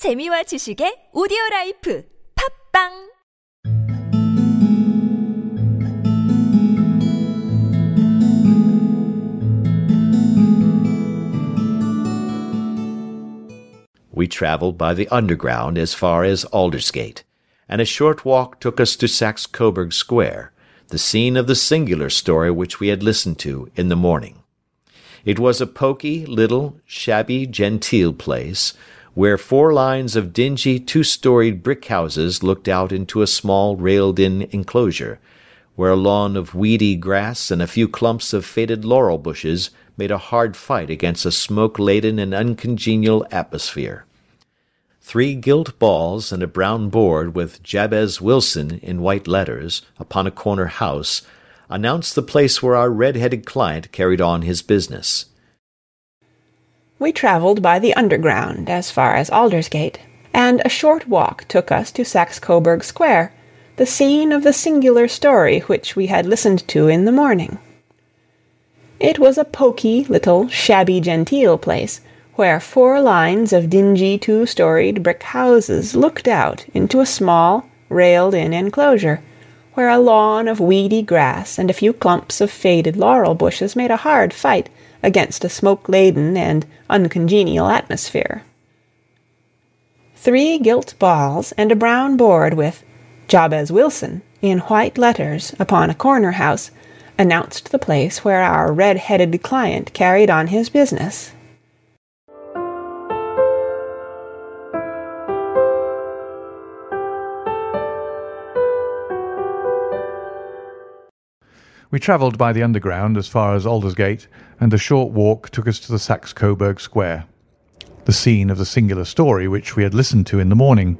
재미와 지식의 오디오 라이프 팝빵 We traveled by the Underground as far as Aldersgate, and a short walk took us to Saxe Coburg Square, the scene of the singular story which we had listened to in the morning. It was a poky, little, shabby, genteel place, where four lines of dingy two-storied brick houses looked out into a small railed-in enclosure, where a lawn of weedy grass and a few clumps of faded laurel bushes made a hard fight against a smoke-laden and uncongenial atmosphere. Three gilt balls and a brown board with Jabez Wilson in white letters upon a corner house announced the place where our red-headed client carried on his business. We travelled by the Underground as far as Aldersgate, and a short walk took us to Saxe Coburg Square, the scene of the singular story which we had listened to in the morning. It was a poky, little, shabby genteel place, where four lines of dingy two storied brick houses looked out into a small, railed in enclosure, where a lawn of weedy grass and a few clumps of faded laurel bushes made a hard fight against a smoke laden and uncongenial atmosphere. Three gilt balls and a brown board with Jabez Wilson in white letters upon a corner house announced the place where our red headed client carried on his business. We travelled by the Underground as far as Aldersgate, and a short walk took us to the Saxe Coburg Square, the scene of the singular story which we had listened to in the morning.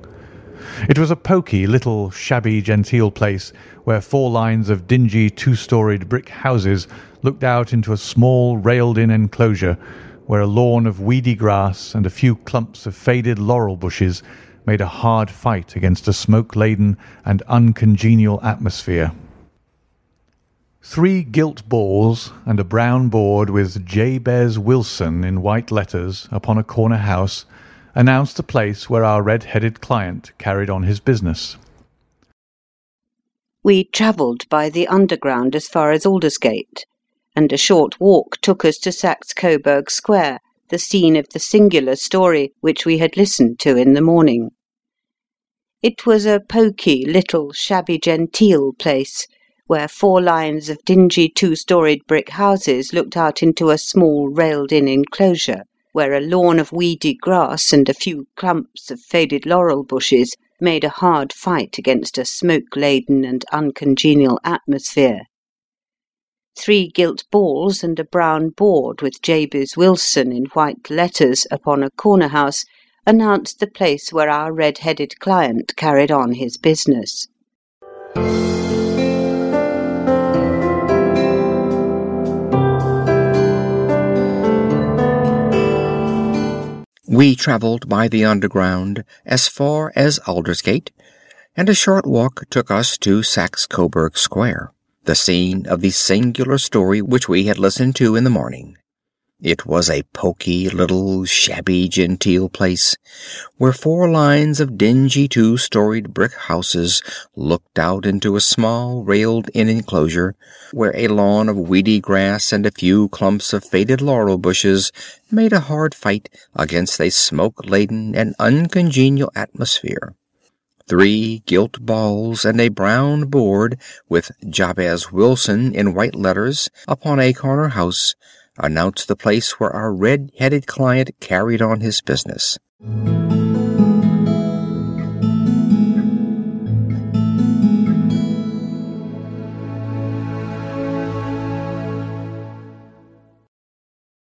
It was a poky, little, shabby, genteel place where four lines of dingy two-storied brick houses looked out into a small railed-in enclosure where a lawn of weedy grass and a few clumps of faded laurel bushes made a hard fight against a smoke-laden and uncongenial atmosphere. Three gilt balls and a brown board with Jabez Wilson in white letters upon a corner house announced the place where our red-headed client carried on his business. We travelled by the Underground as far as Aldersgate, and a short walk took us to Saxe Coburg Square, the scene of the singular story which we had listened to in the morning. It was a poky, little, shabby genteel place, where four lines of dingy two-storied brick houses looked out into a small railed-in enclosure, where a lawn of weedy grass and a few clumps of faded laurel bushes made a hard fight against a smoke-laden and uncongenial atmosphere. Three gilt balls and a brown board with Jabez Wilson in white letters upon a corner house announced the place where our red-headed client carried on his business. We travelled by the Underground as far as Aldersgate, and a short walk took us to Saxe Coburg Square, the scene of the singular story which we had listened to in the morning. It was a poky, little, shabby, genteel place, where four lines of dingy two-storied brick houses looked out into a small railed-in enclosure, where a lawn of weedy grass and a few clumps of faded laurel bushes made a hard fight against a smoke-laden and uncongenial atmosphere. Three gilt balls and a brown board with Jabez Wilson in white letters upon a corner house announced the place where our red-headed client carried on his business.